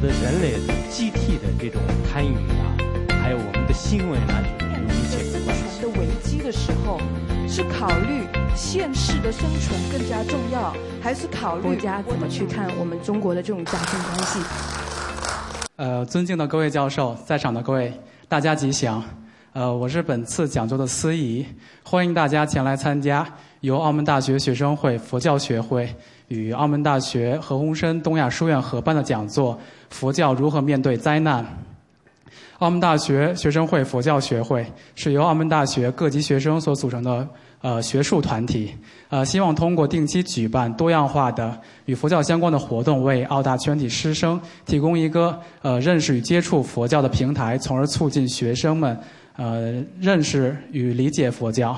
的人类集体的这种参与啊，还有我们的行为啊，有密切的关系。的危机的时候，是考虑现世的生存更加重要，还是考虑国家怎么去看我们中国的这种家庭关系？呃，尊敬的各位教授，在场的各位，大家吉祥。呃，我是本次讲座的司仪，欢迎大家前来参加由澳门大学学生会佛教学会与澳门大学何鸿燊东亚书院合办的讲座《佛教如何面对灾难》。澳门大学学生会佛教学会是由澳门大学各级学生所组成的呃学术团体，呃，希望通过定期举办多样化的与佛教相关的活动，为澳大全体师生提供一个呃认识与接触佛教的平台，从而促进学生们。呃，认识与理解佛教。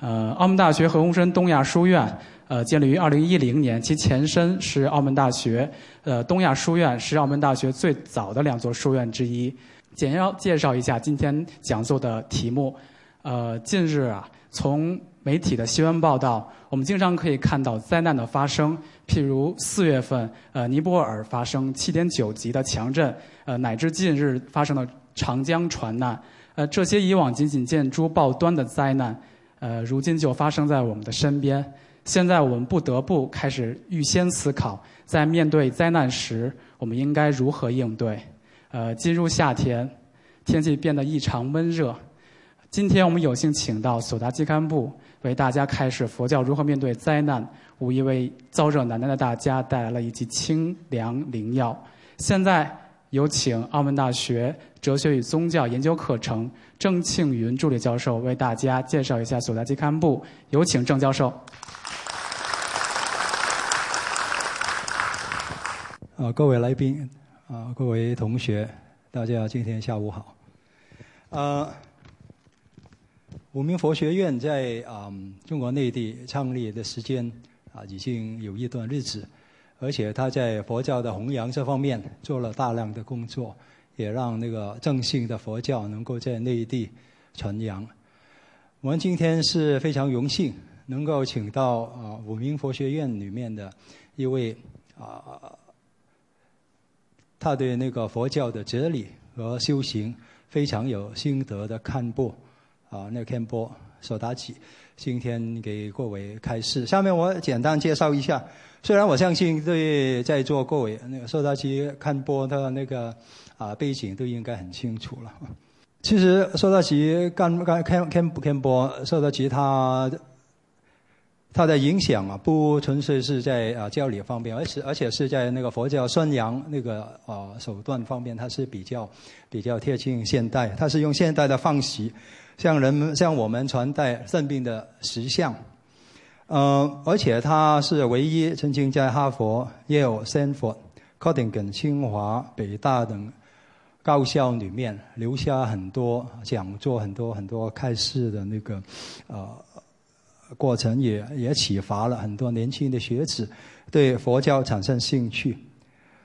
呃，澳门大学何鸿燊东亚书院，呃，建立于二零一零年，其前身是澳门大学。呃，东亚书院是澳门大学最早的两座书院之一。简要介绍一下今天讲座的题目。呃，近日啊，从媒体的新闻报道，我们经常可以看到灾难的发生，譬如四月份，呃，尼泊尔发生七点九级的强震，呃，乃至近日发生的长江船难。呃，这些以往仅仅见诸报端的灾难，呃，如今就发生在我们的身边。现在我们不得不开始预先思考，在面对灾难时，我们应该如何应对。呃，进入夏天，天气变得异常闷热。今天我们有幸请到索达基堪布为大家开始佛教如何面对灾难，无疑为遭热难耐的大家带来了一剂清凉灵药。现在。有请澳门大学哲学与宗教研究课程郑庆云助理教授为大家介绍一下索达基堪部。有请郑教授。啊，各位来宾，啊，各位同学，大家今天下午好。呃，五明佛学院在啊中国内地创立的时间啊已经有一段日子。而且他在佛教的弘扬这方面做了大量的工作，也让那个正信的佛教能够在内地传扬。我们今天是非常荣幸能够请到啊五明佛学院里面的一位啊，他对那个佛教的哲理和修行非常有心得的堪布啊，那堪波索达吉，今天给各位开示。下面我简单介绍一下。虽然我相信对在座各位那个受到其看播的那个啊背景都应该很清楚了。其实受到其干干看看看播受到其他它的影响啊，不纯粹是在啊教理方面，而且而且是在那个佛教宣扬那个啊手段方面，它是比较比较贴近现代，它是用现代的方式向人们向我们传代圣病的实相。呃，而且他是唯一曾经在哈佛、耶鲁、斯坦 i n g 清华、北大等高校里面留下很多讲座、很多很多开示的那个呃过程，也也启发了很多年轻的学子对佛教产生兴趣。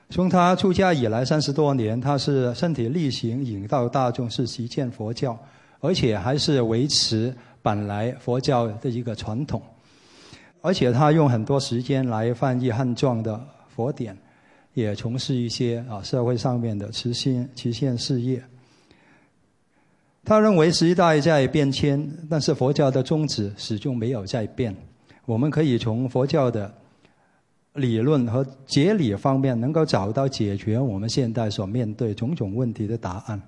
从他出家以来三十多年，他是身体力行引导大众是实践佛教，而且还是维持本来佛教的一个传统。而且他用很多时间来翻译汉传的佛典，也从事一些啊社会上面的慈心慈善事业。他认为时代在变迁，但是佛教的宗旨始终没有在变。我们可以从佛教的理论和哲理方面，能够找到解决我们现代所面对种种问题的答案。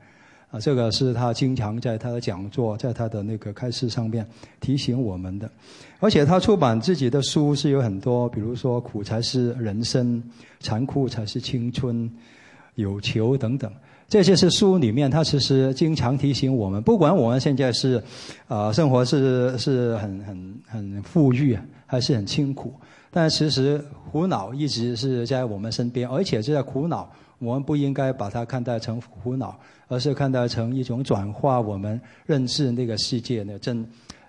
啊，这个是他经常在他的讲座，在他的那个开示上面提醒我们的。而且他出版自己的书是有很多，比如说“苦才是人生，残酷才是青春，有求”等等。这些是书里面，他其实经常提醒我们，不管我们现在是啊生活是是很很很富裕，还是很清苦，但其实苦恼一直是在我们身边，而且这个苦恼，我们不应该把它看待成苦恼。而是看待成一种转化我们认识那个世界的真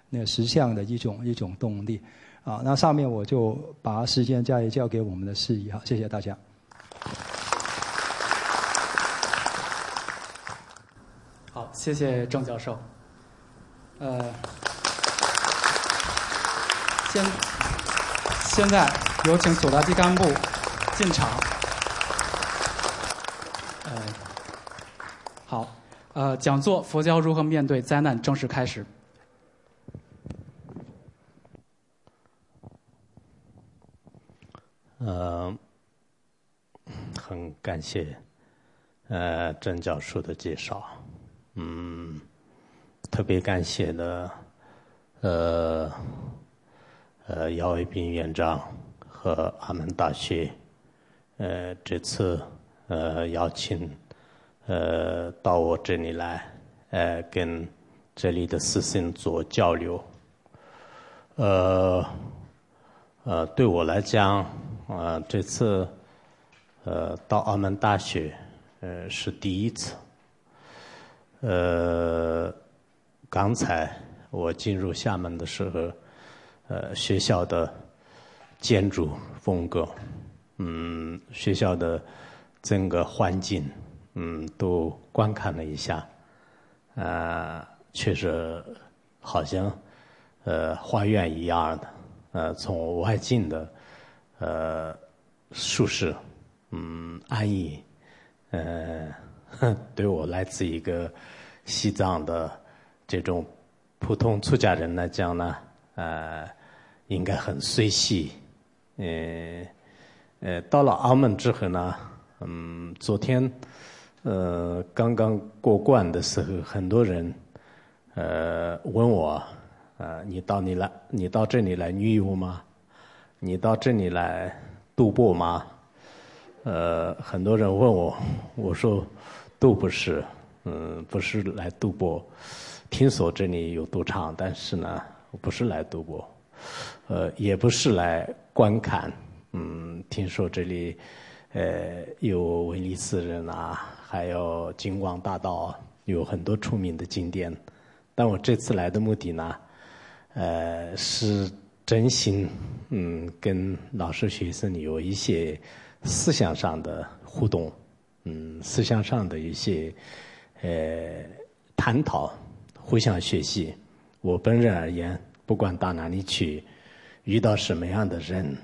那个实相的一种一种动力啊。那上面我就把时间交交给我们的司仪哈，谢谢大家。谢谢郑教授。呃，现现在有请索达基干部进场。呃，好，呃，讲座《佛教如何面对灾难》正式开始。呃，很感谢呃郑教授的介绍。特别感谢的呃呃姚伟斌院长和澳门大学呃这次呃邀请呃到我这里来呃跟这里的师生做交流，呃呃对我来讲。啊，这次呃到澳门大学，呃是第一次。呃，刚才我进入厦门的时候，呃学校的建筑风格，嗯学校的整个环境，嗯都观看了一下，啊确实好像呃花园一样的，呃从外境的。呃，舒适，嗯，安逸，呃，对我来自一个西藏的这种普通出家人来讲呢，呃，应该很随喜。呃，呃，到了澳门之后呢，嗯，昨天，呃，刚刚过关的时候，很多人，呃，问我，呃，你到你来，你到这里来旅游吗？你到这里来度过吗？呃，很多人问我，我说都不是，嗯，不是来度过。听说这里有赌场，但是呢，我不是来赌博，呃，也不是来观看。嗯，听说这里呃有威尼斯人啊，还有金光大道，有很多出名的景点。但我这次来的目的呢，呃，是。真心，嗯，跟老师、学生有一些思想上的互动，嗯，思想上的一些呃探讨，互相学习。我本人而言，不管到哪里去，遇到什么样的人，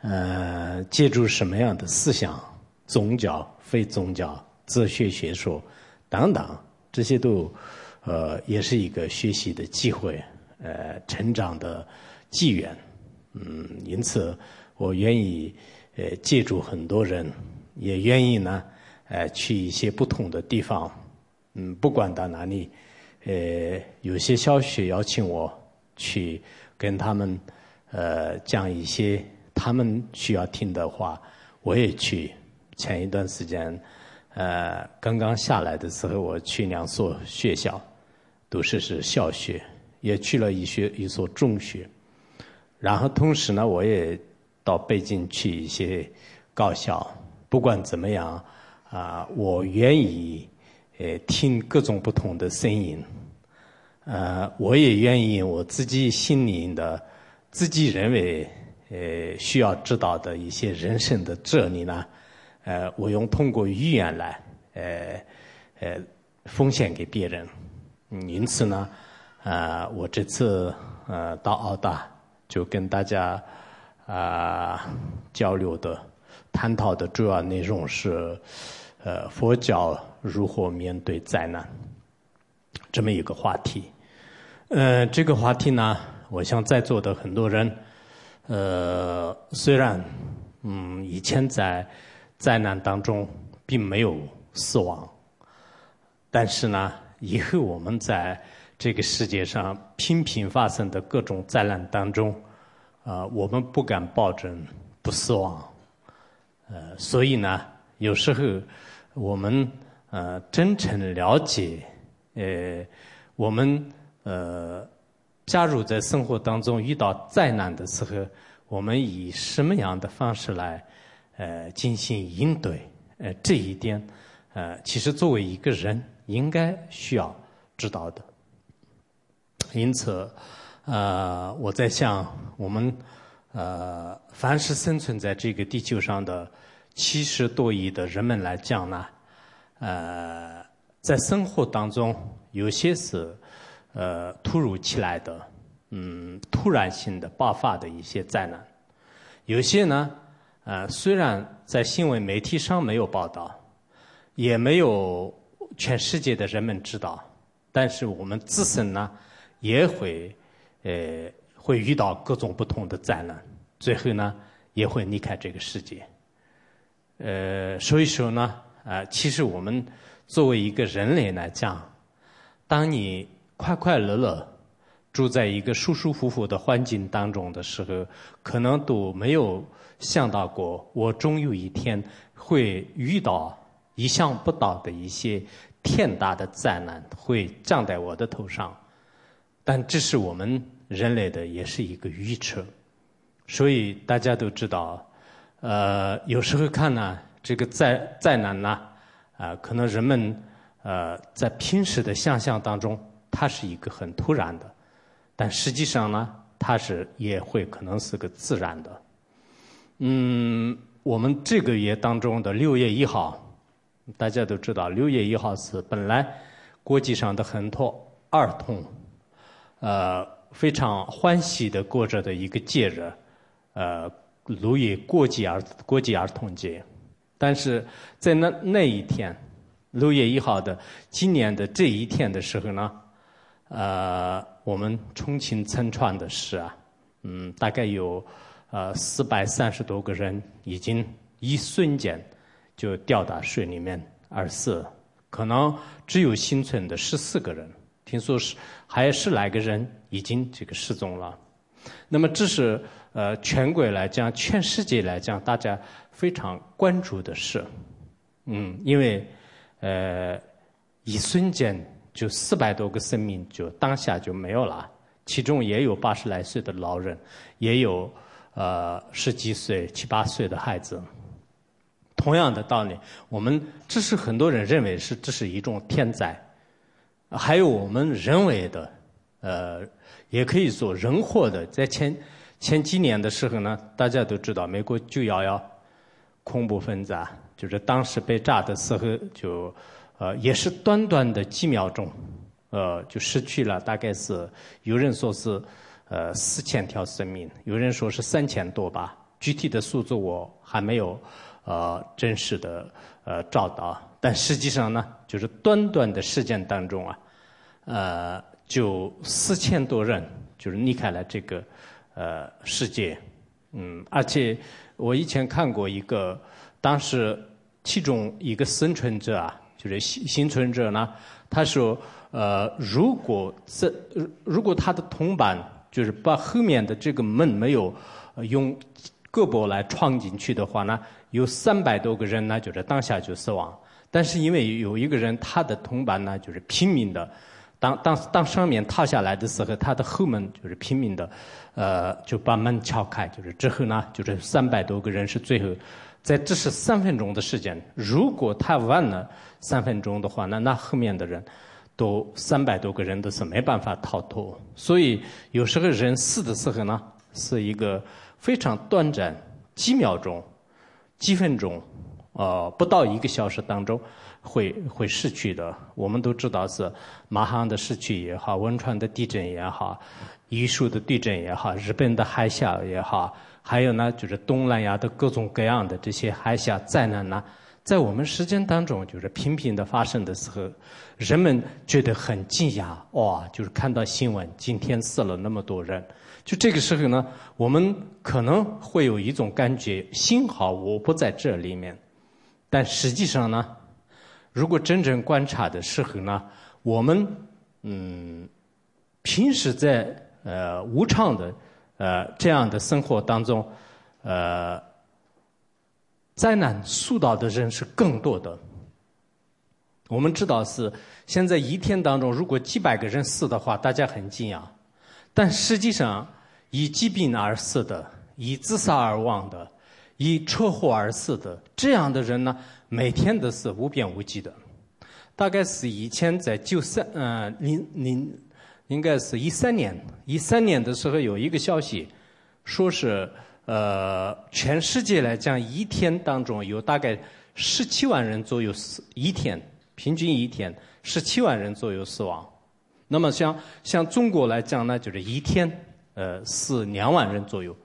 呃，借助什么样的思想、宗教、非宗教、哲学学说等等，这些都呃也是一个学习的机会，呃，成长的。机缘，嗯，因此我愿意呃借助很多人，也愿意呢，呃去一些不同的地方，嗯，不管到哪里，呃，有些小学邀请我去跟他们呃讲一些他们需要听的话，我也去。前一段时间，呃，刚刚下来的时候，我去两所学校，都是是小学，也去了一学一所中学。然后同时呢，我也到北京去一些高校。不管怎么样，啊，我愿意呃听各种不同的声音。呃，我也愿意我自己心灵的、自己认为呃需要知道的一些人生的哲理呢，呃，我用通过语言来呃呃奉献给别人。因此呢，啊，我这次呃到澳大。就跟大家啊交流的、探讨的主要内容是，呃，佛教如何面对灾难这么一个话题。呃，这个话题呢，我想在座的很多人，呃，虽然嗯以前在灾难当中并没有死亡，但是呢，以后我们在这个世界上频频发生的各种灾难当中，啊，我们不敢保证不死亡，呃，所以呢，有时候我们呃真诚了解，呃，我们呃，加入在生活当中遇到灾难的时候，我们以什么样的方式来呃进行应对？呃，这一点呃，其实作为一个人应该需要知道的。因此，呃，我在想，我们呃，凡是生存在这个地球上的七十多亿的人们来讲呢，呃，在生活当中，有些是呃突如其来的，嗯，突然性的爆发的一些灾难；有些呢，呃，虽然在新闻媒体上没有报道，也没有全世界的人们知道，但是我们自身呢，也会呃会遇到各种不同的灾难，最后呢也会离开这个世界。呃，所以说呢，啊，其实我们作为一个人类来讲，当你快快乐乐住在一个舒舒服服的环境当中的时候，可能都没有想到过，我终有一天会遇到意想不到的一些天大的灾难会降在我的头上。但这是我们人类的也是一个预测，所以大家都知道。呃，有时候看呢，这个灾灾难呢，啊，可能人们呃在平时的想象当中，它是一个很突然的，但实际上呢，它是也会可能是个自然的。嗯，我们这个月当中的六月一号，大家都知道，六月一号是本来国际上的很多儿童呃非常欢喜的过着的一个节日，呃。六月国际儿国际儿童节，但是在那那一天，六月一号的今年的这一天的时候呢，呃，我们重庆沉船的市啊，嗯，大概有呃四百三十多个人已经一瞬间就掉到水里面而死，可能只有幸存的十四个人，听说是还有十来个人已经这个失踪了，那么这是。呃，全国来讲，全世界来讲，大家非常关注的是，嗯，因为呃，一瞬间就四百多个生命就当下就没有了，其中也有八十来岁的老人，也有呃十几岁、七八岁的孩子。同样的道理，我们这是很多人认为是这是一种天灾，还有我们人为的，呃，也可以说人祸的，在前。前几年的时候呢，大家都知道，美国九幺幺恐怖分子啊，就是当时被炸的时候，就呃也是短短的几秒钟，呃就失去了，大概是有人说是呃四千条生命，有人说是三千多吧，具体的数字我还没有呃真实的呃找到，但实际上呢，就是短短的时间当中啊，呃就四千多人就是离开了这个。呃，世界，嗯，而且我以前看过一个，当时其中一个生存者啊，就是幸幸存者呢，他说，呃，如果这如果他的同伴就是把后面的这个门没有用胳膊来闯进去的话呢，有三百多个人呢，就是当下就死亡。但是因为有一个人，他的同伴呢，就是拼命的。当当当上面塌下来的时候，他的后门就是拼命的，呃，就把门敲开。就是之后呢，就是三百多个人是最后，在这是三分钟的时间。如果他晚了三分钟的话，那那后面的人都三百多个人都是没办法逃脱。所以有时候人死的时候呢，是一个非常短暂，几秒钟、几分钟，呃，不到一个小时当中。会会逝去的，我们都知道是马航的逝去也好，汶川的地震也好，玉树的地震也好，日本的海啸也好，还有呢，就是东南亚的各种各样的这些海啸灾难呢，在我们时间当中就是频频的发生的时候，人们觉得很惊讶，哇，就是看到新闻，今天死了那么多人，就这个时候呢，我们可能会有一种感觉，幸好我不在这里面，但实际上呢。如果真正观察的时候呢，我们嗯，平时在呃无常的呃这样的生活当中，呃，灾难受到的人是更多的。我们知道是现在一天当中，如果几百个人死的话，大家很惊讶，但实际上以疾病而死的，以自杀而亡的，以车祸而死的这样的人呢？每天都是无边无际的，大概是以前在九三嗯零零，应该是一三年一三年的时候有一个消息，说是呃全世界来讲一天当中有大概十七万人左右死一天平均一天十七万人左右死亡，那么像像中国来讲呢，就是一天呃是两万人左右，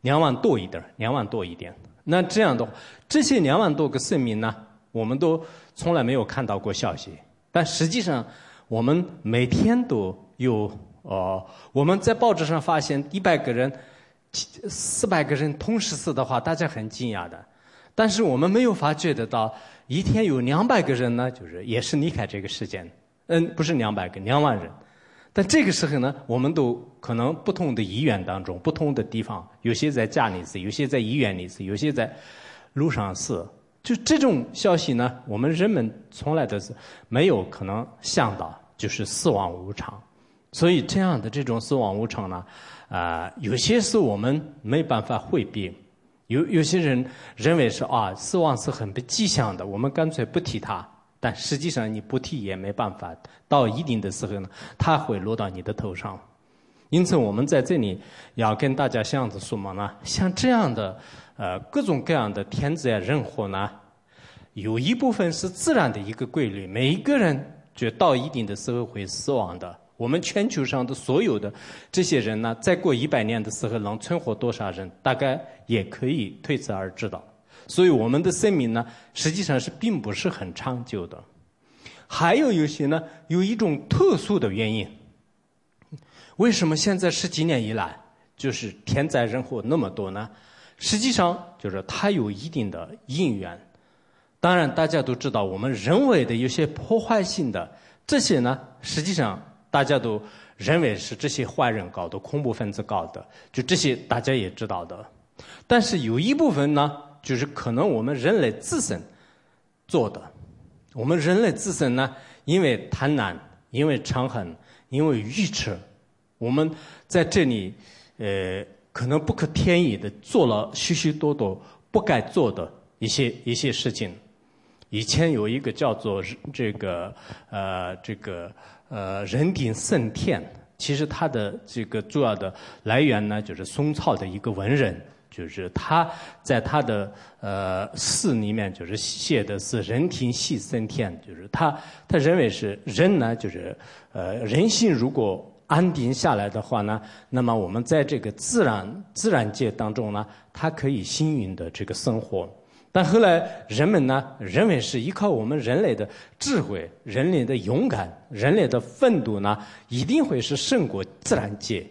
两万多一点两万多一点。那这样的话，这些两万多个生命呢，我们都从来没有看到过消息。但实际上，我们每天都有哦，我们在报纸上发现一百个人、四百个人同时死的话，大家很惊讶的。但是我们没有发觉得到，一天有两百个人呢，就是也是离开这个世界。嗯，不是两百个，两万人。但这个时候呢，我们都可能不同的医院当中，不同的地方，有些在家里死，有些在医院里死，有些在路上死。就这种消息呢，我们人们从来都是没有可能想到，就是死亡无常。所以这样的这种死亡无常呢，啊，有些是我们没办法回避。有有些人认为是啊，死亡是很不吉祥的，我们干脆不提它。但实际上你不剃也没办法，到一定的时候呢，它会落到你的头上。因此，我们在这里要跟大家这样子说嘛呢？像这样的呃各种各样的天灾人祸呢，有一部分是自然的一个规律，每一个人就到一定的时候会死亡的。我们全球上的所有的这些人呢，再过一百年的时候能存活多少人，大概也可以推测而知道。所以我们的生命呢，实际上是并不是很长久的。还有有些呢，有一种特殊的原因。为什么现在十几年以来，就是天灾人祸那么多呢？实际上就是它有一定的因缘。当然，大家都知道，我们人为的有些破坏性的这些呢，实际上大家都认为是这些坏人搞的，恐怖分子搞的，就这些大家也知道的。但是有一部分呢。就是可能我们人类自身做的，我们人类自身呢，因为贪婪，因为嗔恨，因为愚痴，我们在这里呃，可能不可天意的做了许许多多不该做的一些一些事情。以前有一个叫做这个呃这个呃人定胜天，其实它的这个主要的来源呢，就是宋朝的一个文人。就是他在他的呃诗里面，就是写的是人听戏生天，就是他他认为是人呢，就是呃人性如果安定下来的话呢，那么我们在这个自然自然界当中呢，它可以幸运的这个生活。但后来人们呢认为是依靠我们人类的智慧、人类的勇敢、人类的奋斗呢，一定会是胜过自然界，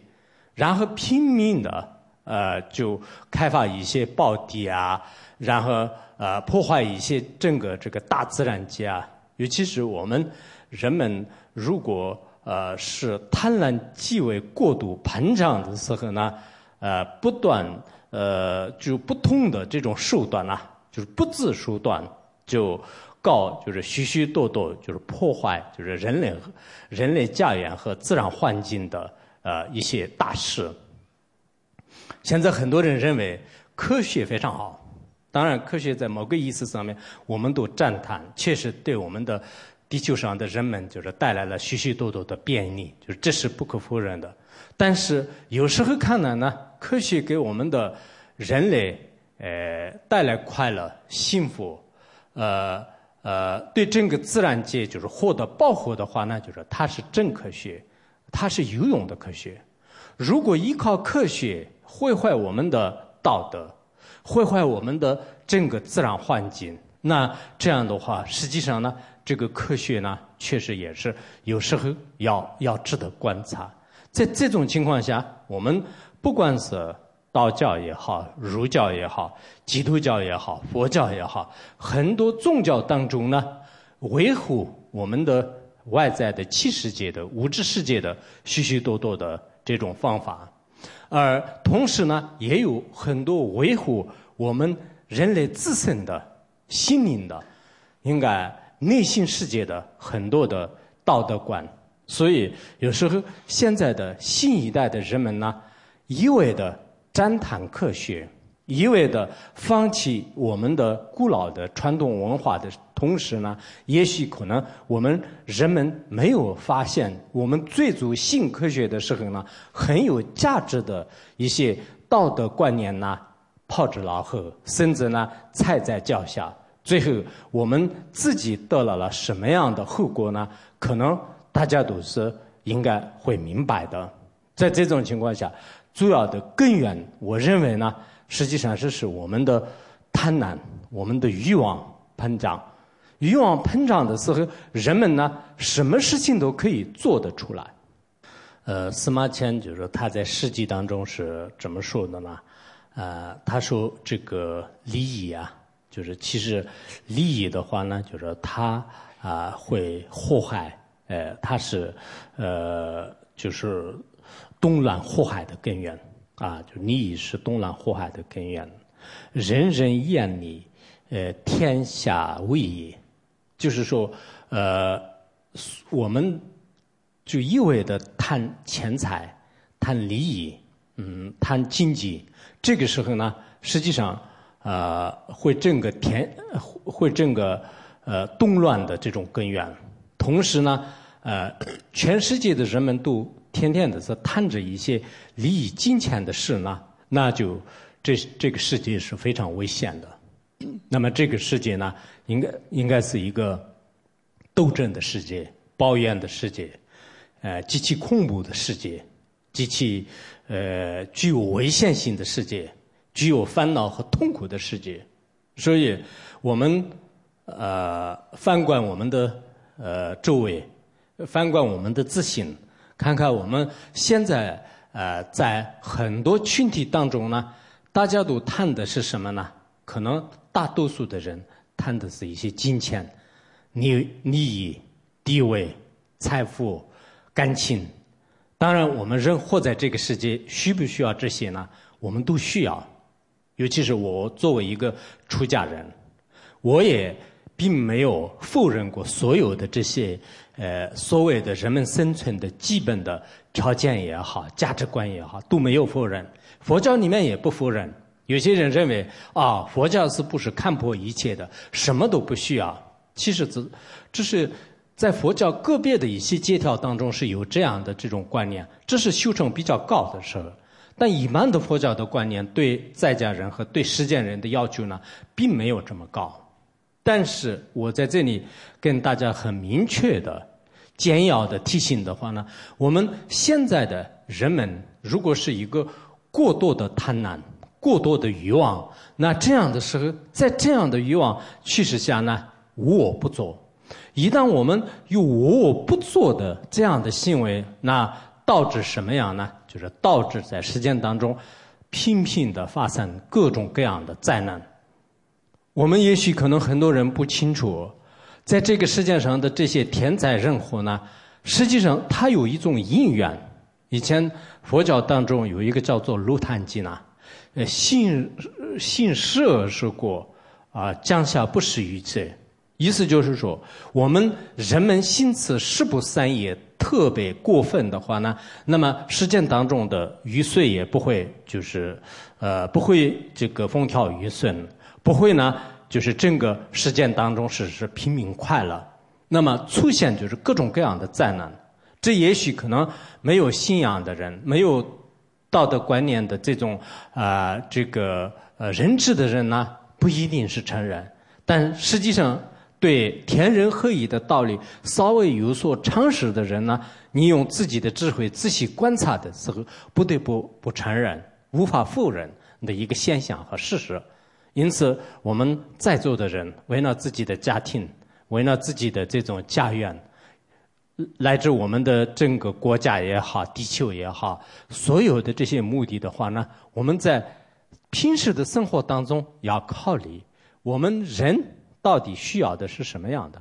然后拼命的。呃，就开发一些宝地啊，然后呃破坏一些整个这个大自然界啊。尤其是我们人们如果呃是贪婪极为过度膨胀的时候呢，呃不断呃就不同的这种手段呐，就是不择手段就搞就是许许多多就是破坏就是人类人类家园和自然环境的呃一些大事。现在很多人认为科学非常好，当然科学在某个意思上面，我们都赞叹，确实对我们的地球上的人们就是带来了许许多多的便利，就是这是不可否认的。但是有时候看来呢，科学给我们的人类呃带来快乐、幸福，呃呃，对整个自然界就是获得保护的话呢，就是它是真科学，它是有用的科学。如果依靠科学，毁坏我们的道德，毁坏我们的整个自然环境。那这样的话，实际上呢，这个科学呢，确实也是有时候要要值得观察。在这种情况下，我们不管是道教也好，儒教也好，基督教也好，佛教也好，很多宗教当中呢，维护我们的外在的七世界的物质世界的许许多多的这种方法。而同时呢，也有很多维护我们人类自身的心灵的，应该内心世界的很多的道德观。所以有时候现在的新一代的人们呢，一味的赞叹科学。一味的放弃我们的古老的传统文化的同时呢，也许可能我们人们没有发现，我们追逐新科学的时候呢，很有价值的一些道德观念呢，抛之脑后，甚至呢踩在脚下。最后，我们自己得了了什么样的后果呢？可能大家都是应该会明白的。在这种情况下，主要的根源，我认为呢。实际上，这是我们的贪婪、我们的欲望膨胀，欲望膨胀的时候，人们呢，什么事情都可以做得出来。呃，司马迁就是他在《史记》当中是怎么说的呢？呃，他说这个利益啊，就是其实利益的话呢，就是他啊会祸害，呃，他是呃就是动乱祸害的根源啊，就利益是动乱祸害的根源。人人厌你，呃，天下为也。就是说，呃，我们就一味的贪钱财、贪利益、嗯，贪经济，这个时候呢，实际上呃，会整个天会整个呃动乱的这种根源。同时呢，呃，全世界的人们都天天的在谈着一些利益金钱的事呢，那就这这个世界是非常危险的。那么这个世界呢，应该应该是一个斗争的世界、抱怨的世界，呃，极其恐怖的世界，极其呃具有危险性的世界，具有烦恼和痛苦的世界。所以，我们呃翻观我们的呃周围，翻观我们的自省，看看我们现在呃在很多群体当中呢，大家都谈的是什么呢？可能。大多数的人谈的是一些金钱、利利益、地位、财富、感情。当然，我们人活在这个世界，需不需要这些呢？我们都需要。尤其是我作为一个出家人，我也并没有否认过所有的这些呃所谓的人们生存的基本的条件也好、价值观也好，都没有否认。佛教里面也不否认。有些人认为啊，佛教是不是看破一切的，什么都不需要？其实只只是在佛教个别的一些戒条当中是有这样的这种观念，这是修成比较高的时候。但一般的佛教的观念对在家人和对实践人的要求呢，并没有这么高。但是我在这里跟大家很明确的、简要的提醒的话呢，我们现在的人们如果是一个过多的贪婪。过多的欲望，那这样的时候，在这样的欲望驱使下呢，无我不作。一旦我们有无我不作的这样的行为，那导致什么样呢？就是导致在实践当中频频的发生各种各样的灾难。我们也许可能很多人不清楚，在这个世界上的这些天灾人祸呢，实际上它有一种因缘。以前佛教当中有一个叫做卢坦经呢。呃，信信舍说过啊，降下不施于罪，意思就是说，我们人们心慈十不善业特别过分的话呢，那么实践当中的雨水也不会就是呃不会这个风调雨顺，不会呢就是整个事件当中是是平民快乐，那么出现就是各种各样的灾难，这也许可能没有信仰的人没有。道德观念的这种啊，这个呃人治的人呢，不一定是成人，但实际上对天人合一的道理稍微有所常识的人呢，你用自己的智慧仔细观察的时候，不得不不承认，无法否认的一个现象和事实。因此，我们在座的人为了自己的家庭，为了自己的这种家园。来自我们的整个国家也好，地球也好，所有的这些目的的话呢，我们在平时的生活当中要考虑，我们人到底需要的是什么样的？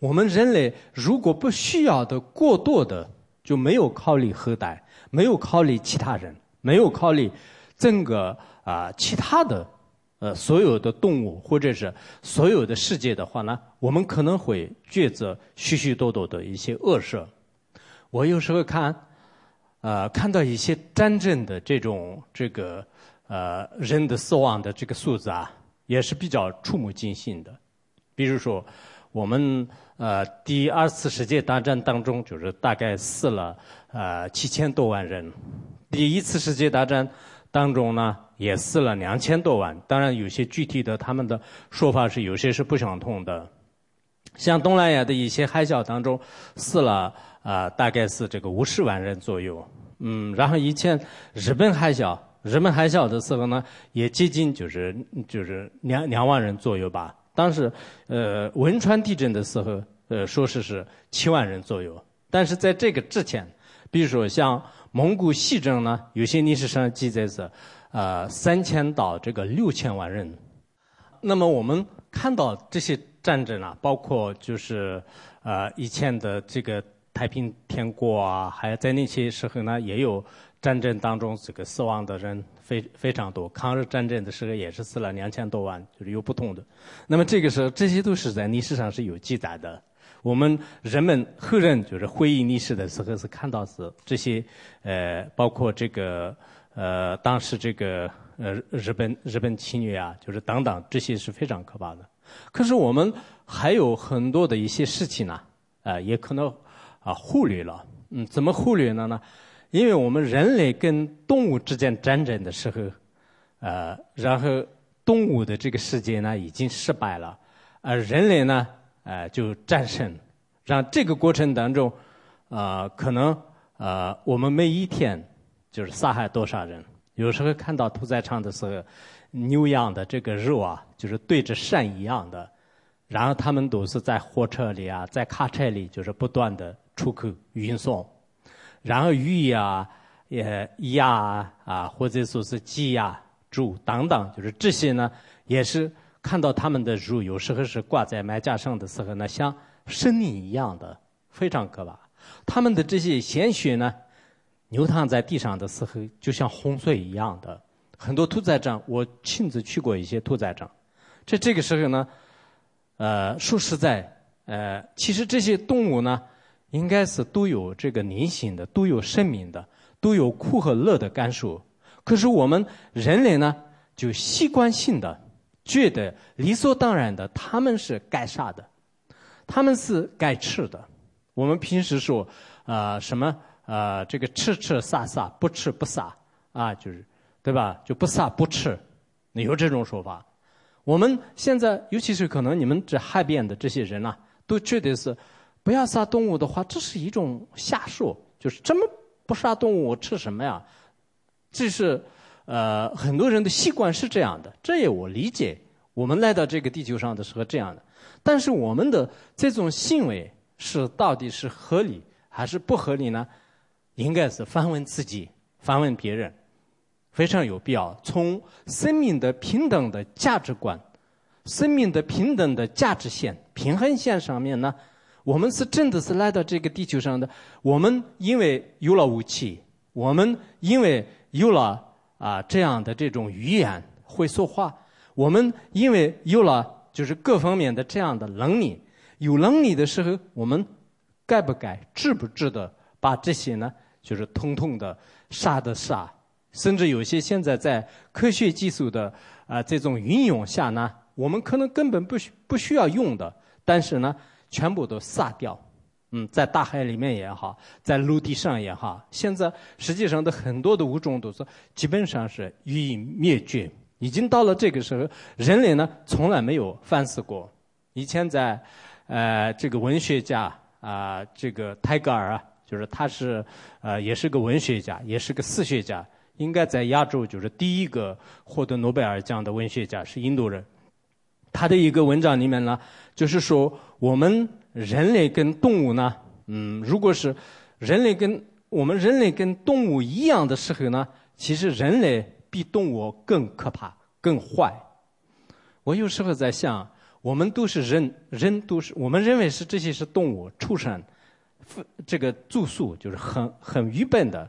我们人类如果不需要的过多的，就没有考虑后代，没有考虑其他人，没有考虑整个啊其他的。呃，所有的动物或者是所有的世界的话呢，我们可能会抉择许许多多的一些恶事。我有时候看，呃，看到一些战争的这种这个呃人的死亡的这个数字啊，也是比较触目惊心的。比如说，我们呃第二次世界大战当中，就是大概死了呃七千多万人。第一次世界大战当中呢。也死了两千多万，当然有些具体的他们的说法是有些是不相同的。像东南亚的一些海啸当中死了啊，大概是这个五十万人左右。嗯，然后以前日本海啸，日本海啸的时候呢，也接近就是就是两两万人左右吧。当时呃汶川地震的时候，呃说是是七万人左右，但是在这个之前，比如说像蒙古西征呢，有些历史上记载是，呃三千到这个六千万人。那么我们看到这些战争啊，包括就是呃以前的这个太平天国啊，还在那些时候呢，也有战争当中这个死亡的人。非非常多，抗日战争的时候也是死了两千多万，就是有不同的。那么这个时候，这些都是在历史上是有记载的。我们人们后人就是回忆历史的时候，是看到是这些，呃，包括这个呃，当时这个呃日本日本侵略啊，就是等等，这些是非常可怕的。可是我们还有很多的一些事情呢，啊，也可能啊忽略了。嗯，怎么忽略了呢？因为我们人类跟动物之间战争的时候，呃，然后动物的这个世界呢已经失败了，而人类呢，呃，就战胜。让这个过程当中，呃，可能呃，我们每一天就是杀害多少人？有时候看到屠宰场的时候，牛羊的这个肉啊，就是对着山一样的，然后他们都是在货车里啊，在卡车里，就是不断的出口运送。然后鱼呀、也鸭啊，或者说是鸡呀、猪等等，就是这些呢，也是看到他们的肉，有时候是挂在卖架上的时候呢，像生命一样的，非常可怕。他们的这些鲜血呢，流淌在地上的时候，就像洪水一样的。很多屠宰场，我亲自去过一些屠宰场，在这个时候呢，呃，说实在，呃，其实这些动物呢。应该是都有这个灵性的，都有生命的，都有苦和乐的感受。可是我们人类呢，就习惯性的觉得理所当然的，他们是该杀的，他们是该吃的。我们平时说啊什么啊这个吃吃杀杀，不吃不杀啊，就是对吧？就不杀不吃，你有这种说法。我们现在尤其是可能你们这海边的这些人呐，都觉得是。不要杀动物的话，这是一种瞎说。就是这么不杀动物，我吃什么呀？这是呃很多人的习惯是这样的，这也我理解。我们来到这个地球上的时候这样的，但是我们的这种行为是到底是合理还是不合理呢？应该是反问自己，反问别人，非常有必要。从生命的平等的价值观、生命的平等的价值线、平衡线上面呢？我们是真的是来到这个地球上的。我们因为有了武器，我们因为有了啊这样的这种语言会说话，我们因为有了就是各方面的这样的能力，有能力的时候，我们该不该、值不值得把这些呢？就是统统的杀的杀，甚至有些现在在科学技术的啊这种运用下呢，我们可能根本不需不需要用的，但是呢。全部都杀掉，嗯，在大海里面也好，在陆地上也好，现在实际上的很多的物种都是基本上是予以灭绝。已经到了这个时候，人类呢从来没有反思过。以前在，呃，这个文学家啊，这个泰戈尔啊，就是他是呃，也是个文学家，也是个史学家，应该在亚洲就是第一个获得诺贝尔奖的文学家，是印度人。他的一个文章里面呢，就是说我们人类跟动物呢，嗯，如果是人类跟我们人类跟动物一样的时候呢，其实人类比动物更可怕、更坏。我有时候在想，我们都是人，人都是我们认为是这些是动物畜生，这个住宿就是很很愚笨的，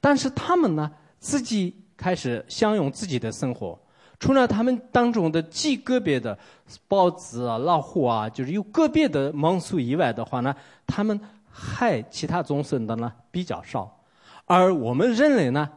但是他们呢，自己开始享用自己的生活。除了他们当中的极个别的豹子啊、老虎啊，就是有个别的猛兽以外的话呢，他们害其他众生的呢比较少。而我们人类呢，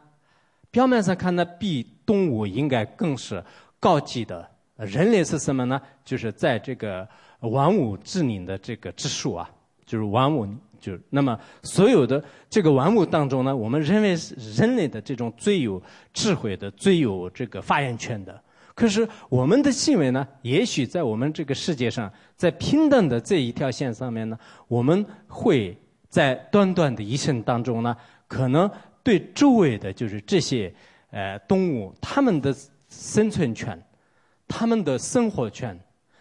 表面上看呢比动物应该更是高级的。人类是什么呢？就是在这个万物之灵的这个之数啊，就是万物。就是那么所有的这个玩物当中呢，我们认为是人类的这种最有智慧的、最有这个发言权的。可是我们的行为呢，也许在我们这个世界上，在平等的这一条线上面呢，我们会在短短的一生当中呢，可能对周围的就是这些呃动物，他们的生存权、他们的生活权、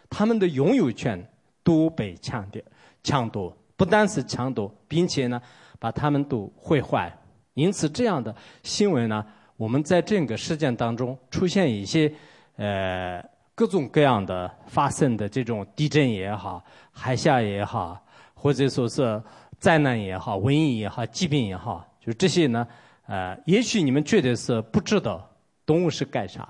他们的拥有权都被抢掉、抢夺，不单是抢夺，并且呢，把他们都毁坏。因此，这样的新闻呢，我们在这个事件当中出现一些呃各种各样的发生的这种地震也好、海啸也好，或者说是灾难也好、瘟疫也好、疾病也好，就这些呢，呃，也许你们觉得是不知道动物是干啥，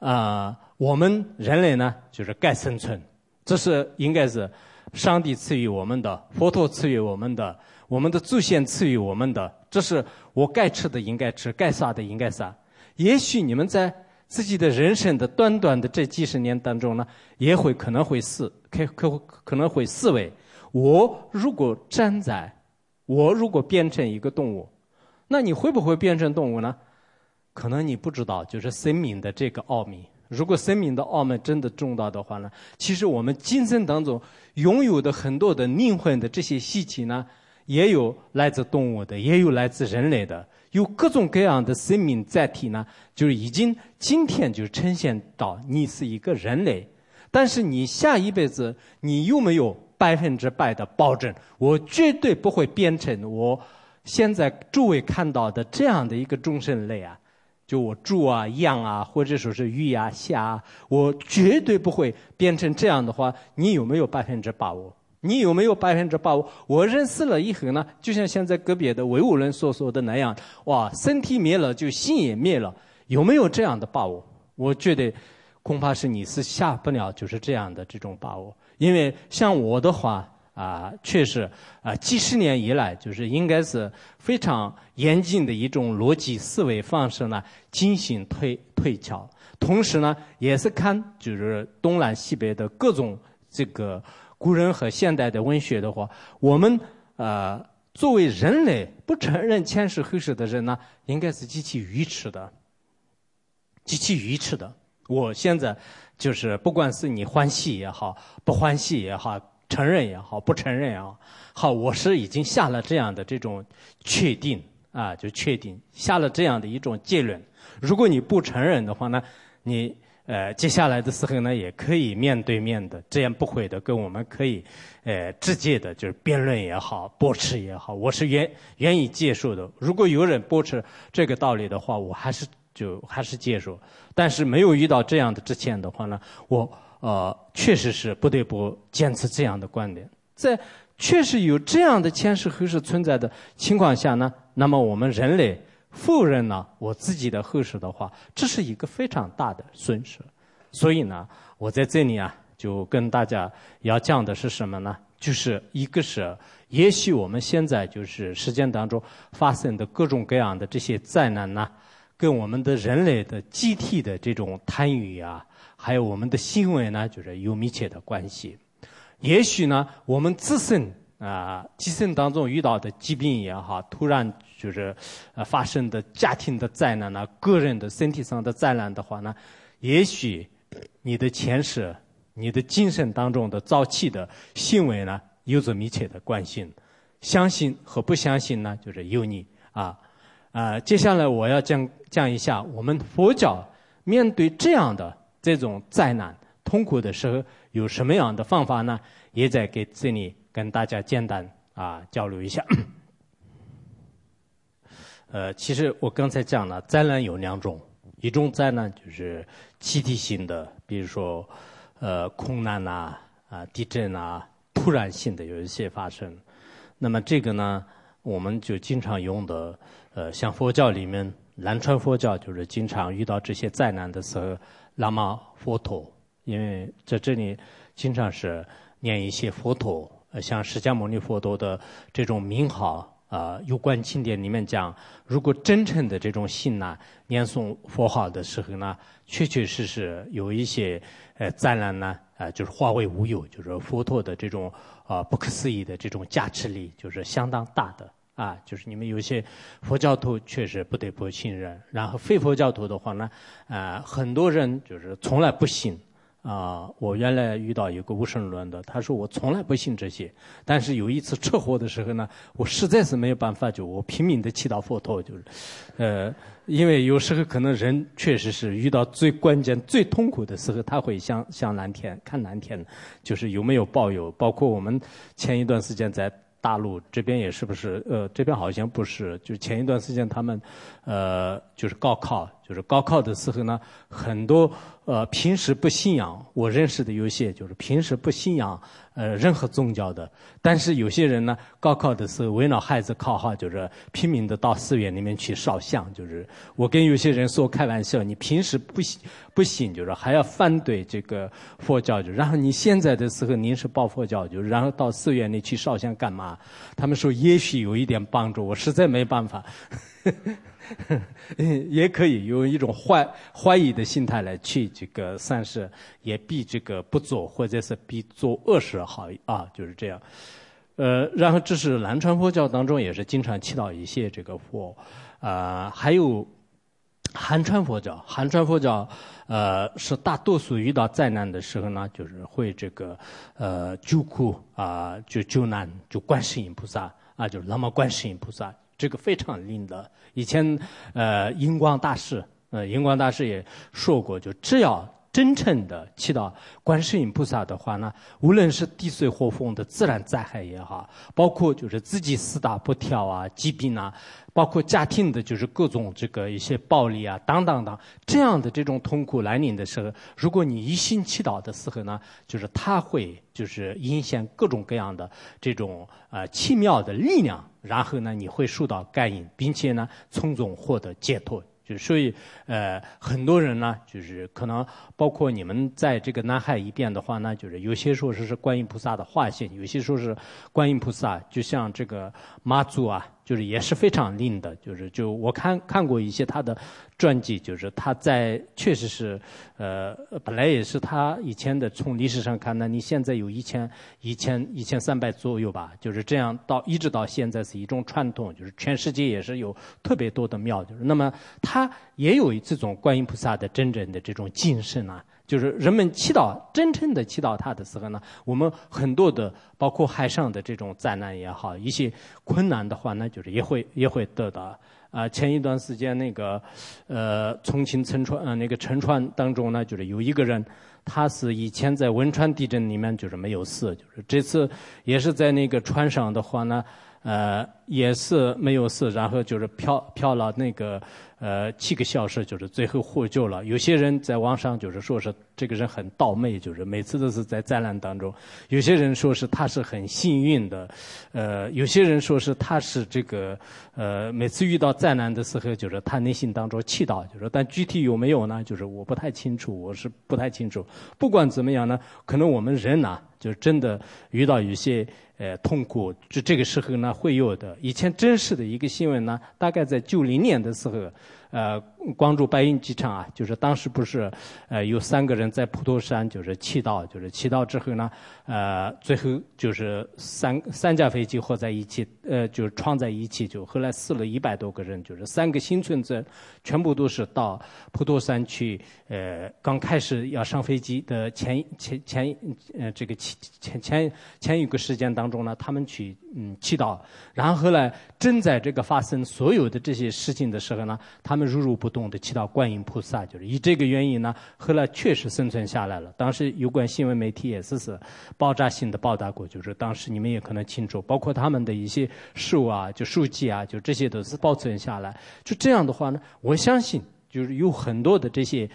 啊。我们人类呢，就是该生存，这是应该是上帝赐予我们的，佛陀赐予我们的，我们的祖先赐予我们的，这是我该吃的应该吃，该杀的应该杀。也许你们在自己的人生的短短的这几十年当中呢，也会可能会思，可可可能会思维：我如果站在，我如果变成一个动物，那你会不会变成动物呢？可能你不知道，就是生命的这个奥秘。如果生命的奥秘真的重大的话呢，其实我们今生当中拥有的很多的灵魂的这些习气呢，也有来自动物的，也有来自人类的，有各种各样的生命载体呢，就是已经今天就呈现到你是一个人类，但是你下一辈子你有没有百分之百的保证？我绝对不会变成我现在诸位看到的这样的一个众生类啊。就我猪啊、羊啊，或者说是鱼啊、虾，啊，我绝对不会变成这样的话。你有没有百分之把握？你有没有百分之把握？我认识了以后呢？就像现在隔壁的唯物人所说的那样，哇，身体灭了就心也灭了，有没有这样的把握？我觉得恐怕是你是下不了就是这样的这种把握，因为像我的话。啊，确实，啊，几十年以来，就是应该是非常严谨的一种逻辑思维方式呢，进行推推敲。同时呢，也是看就是东南西北的各种这个古人和现代的文学的话，我们呃作为人类不承认前世后世的人呢，应该是极其愚痴的，极其愚痴的。我现在就是不管是你欢喜也好，不欢喜也好。承认也好，不承认也好，好，我是已经下了这样的这种确定啊，就确定下了这样的一种结论。如果你不承认的话呢，你呃接下来的时候呢，也可以面对面的，这样不会的，跟我们可以呃直接的，就是辩论也好，驳斥也好，我是愿愿意接受的。如果有人驳斥这个道理的话，我还是就还是接受。但是没有遇到这样的之前的话呢，我。呃，确实是不得不坚持这样的观点。在确实有这样的前世后世存在的情况下呢，那么我们人类否认了我自己的后世的话，这是一个非常大的损失。所以呢，我在这里啊，就跟大家要讲的是什么呢？就是一个是，也许我们现在就是时间当中发生的各种各样的这些灾难呢，跟我们的人类的集体的这种贪欲啊。还有我们的行为呢，就是有密切的关系。也许呢，我们自身啊，自身当中遇到的疾病也好，突然就是呃发生的家庭的灾难呢，个人的身体上的灾难的话呢，也许你的前世、你的精神当中的早期的行为呢，有着密切的关系。相信和不相信呢，就是由你啊啊。接下来我要讲讲一下我们佛教面对这样的。这种灾难痛苦的时候，有什么样的方法呢？也在给这里跟大家简单啊交流一下。呃，其实我刚才讲了，灾难有两种，一种灾难就是集体性的，比如说呃空难呐、啊地震啊，突然性的有一些发生。那么这个呢，我们就经常用的，呃，像佛教里面，南传佛教就是经常遇到这些灾难的时候。喇嘛佛陀，因为在这里经常是念一些佛陀，像释迦牟尼佛陀的这种名号啊。有关经典里面讲，如果真诚的这种心呢，念诵佛号的时候呢，确确实实有一些呃灾难呢，啊，就是化为乌有，就是佛陀的这种啊不可思议的这种加持力，就是相当大的。啊，就是你们有些佛教徒确实不得不信任，然后非佛教徒的话呢，啊，很多人就是从来不信，啊，我原来遇到一个无神论的，他说我从来不信这些，但是有一次车祸的时候呢，我实在是没有办法，就我拼命的祈祷佛陀，就是，呃，因为有时候可能人确实是遇到最关键、最痛苦的时候，他会向向蓝天看蓝天，就是有没有保佑。包括我们前一段时间在。大陆这边也是不是？呃，这边好像不是。就是前一段时间他们，呃，就是高考，就是高考的时候呢，很多呃平时不信仰，我认识的有些就是平时不信仰。呃，任何宗教的，但是有些人呢，高考的时候为了孩子考好，就是拼命的到寺院里面去烧香。就是我跟有些人说开玩笑，你平时不行不行，就是还要反对这个佛教，就然后你现在的时候您是报佛教，就然后到寺院里去烧香干嘛？他们说也许有一点帮助，我实在没办法。也可以用一种怀怀疑的心态来去这个算是也比这个不做或者是比做恶事好啊，就是这样。呃，然后这是南传佛教当中也是经常祈祷一些这个佛，啊，还有韩传佛教，韩传佛教呃是大多数遇到灾难的时候呢，就是会这个呃救苦啊，就救难，就观世音菩萨啊，就是那么观世音菩萨。这个非常灵的。以前，呃，荧光大师，呃，荧光大师也说过，就只要真诚的祈祷观世音菩萨的话呢，无论是地水火风的自然灾害也好，包括就是自己四大不调啊、疾病啊，包括家庭的就是各种这个一些暴力啊，等等等，这样的这种痛苦来临的时候，如果你一心祈祷的时候呢，就是他会就是引现各种各样的这种呃奇妙的力量。然后呢，你会受到感应，并且呢，从中获得解脱。就所以，呃，很多人呢，就是可能包括你们在这个南海一边的话呢，就是有些说是是观音菩萨的化身，有些说是观音菩萨，就像这个妈祖啊。就是也是非常灵的，就是就我看看过一些他的传记，就是他在确实是，呃，本来也是他以前的，从历史上看呢，你现在有一千一千一千三百左右吧，就是这样到一直到现在是一种传统，就是全世界也是有特别多的庙，就是那么他也有这种观音菩萨的真正的这种精神啊。就是人们祈祷真诚的祈祷他的时候呢，我们很多的包括海上的这种灾难也好，一些困难的话呢，就是也会也会得到。啊，前一段时间那个，呃，重庆沉船呃那个沉船当中呢，就是有一个人，他是以前在汶川地震里面就是没有死，就是这次也是在那个船上的话呢，呃，也是没有死，然后就是漂漂了那个。呃，七个小时就是最后获救了。有些人在网上就是说是这个人很倒霉，就是每次都是在灾难当中。有些人说是他是很幸运的，呃，有些人说是他是这个呃，每次遇到灾难的时候，就是他内心当中祈祷，就是但具体有没有呢？就是我不太清楚，我是不太清楚。不管怎么样呢，可能我们人呐，就真的遇到一些呃痛苦，就这个时候呢会有的。以前真实的一个新闻呢，大概在九零年的时候。呃，光州白云机场啊，就是当时不是，呃，有三个人在普陀山就是祈祷，就是祈祷之后呢，呃，最后就是三三架飞机合在一起，呃，就是撞在一起，就后来死了一百多个人，就是三个幸存者全部都是到普陀山去，呃，刚开始要上飞机的前前前呃这个前前前前一个时间当中呢，他们去嗯祈祷，然后后来正在这个发生所有的这些事情的时候呢，他。他们如如不动的祈祷观音菩萨，就是以这个原因呢，后来确实生存下来了。当时有关新闻媒体也是是爆炸性的报道过，就是当时你们也可能清楚，包括他们的一些书啊，就书籍啊，就这些都是保存下来。就这样的话呢，我相信就是有很多的这些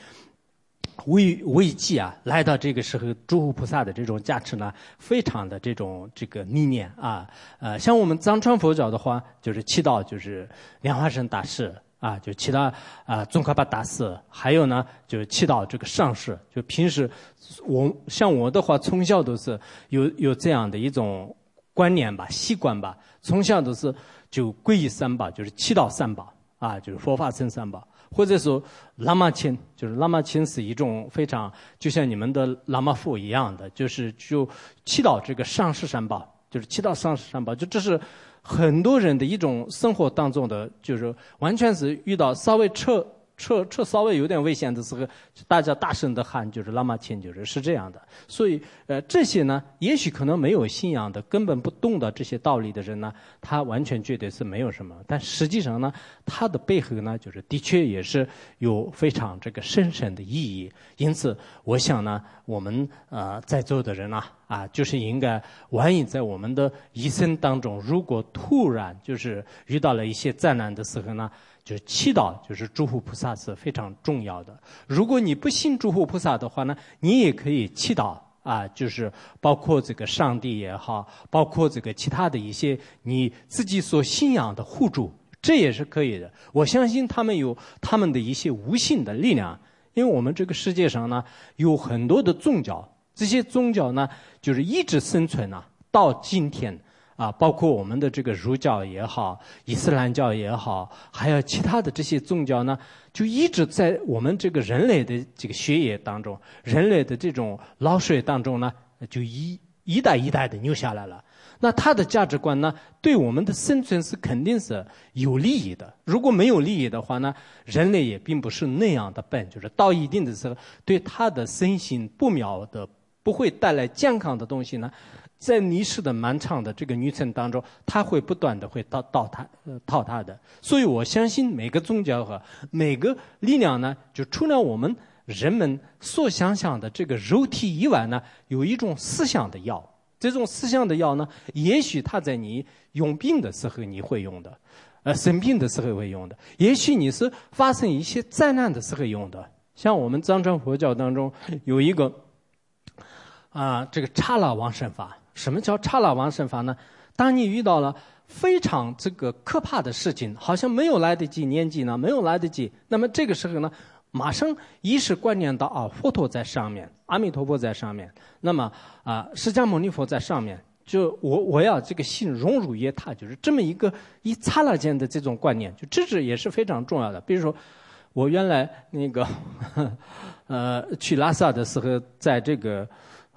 危危机啊，来到这个时候，诸佛菩萨的这种加持呢，非常的这种这个理念啊，呃，像我们藏传佛教的话，就是祈祷就是莲花生大师。啊，就祈祷啊，宗喀巴大师，还有呢，就是祈祷这个上师。就平时我像我的话，从小都是有有这样的一种观念吧、习惯吧。从小都是就皈依三宝，就是祈祷三宝啊，就是佛法僧三宝，或者说喇嘛钦，就是喇嘛钦是一种非常就像你们的喇嘛佛一样的，就是就祈祷这个上师三宝，就是祈祷上师三宝，就这是。很多人的一种生活当中的，就是完全是遇到稍微彻车车稍微有点危险的时候，大家大声的喊，就是拉玛钦，就是是这样的。所以，呃，这些呢，也许可能没有信仰的，根本不懂的这些道理的人呢，他完全觉得是没有什么。但实际上呢，他的背后呢，就是的确也是有非常这个深深的意义。因此，我想呢，我们呃在座的人啊，啊，就是应该，万一在我们的一生当中，如果突然就是遇到了一些灾难的时候呢。就是祈祷，就是诸佛菩萨是非常重要的。如果你不信诸佛菩萨的话呢，你也可以祈祷啊，就是包括这个上帝也好，包括这个其他的一些你自己所信仰的护助，这也是可以的。我相信他们有他们的一些无形的力量，因为我们这个世界上呢有很多的宗教，这些宗教呢就是一直生存啊，到今天。啊，包括我们的这个儒教也好，伊斯兰教也好，还有其他的这些宗教呢，就一直在我们这个人类的这个血液当中，人类的这种老水当中呢，就一一代一代的流下来了。那他的价值观呢，对我们的生存是肯定是有利益的。如果没有利益的话呢，人类也并不是那样的笨，就是到一定的时候，对他的身心不妙的，不会带来健康的东西呢。在历史的漫长的这个旅程当中，他会不断的会到到他呃套他的，所以我相信每个宗教和每个力量呢，就除了我们人们所想象的这个肉体以外呢，有一种思想的药。这种思想的药呢，也许他在你用病的时候你会用的，呃生病的时候会用的，也许你是发生一些灾难的时候用的。像我们藏传佛教当中有一个啊，这个刹那往生法。什么叫刹那往生法呢？当你遇到了非常这个可怕的事情，好像没有来得及念经呢，没有来得及，那么这个时候呢，马上意识观念到啊，佛陀在上面，阿弥陀佛在上面，那么啊，释迦牟尼佛在上面，就我我要这个心融入于他，就是这么一个一刹那间的这种观念，就这是也是非常重要的。比如说，我原来那个 呃去拉萨的时候，在这个。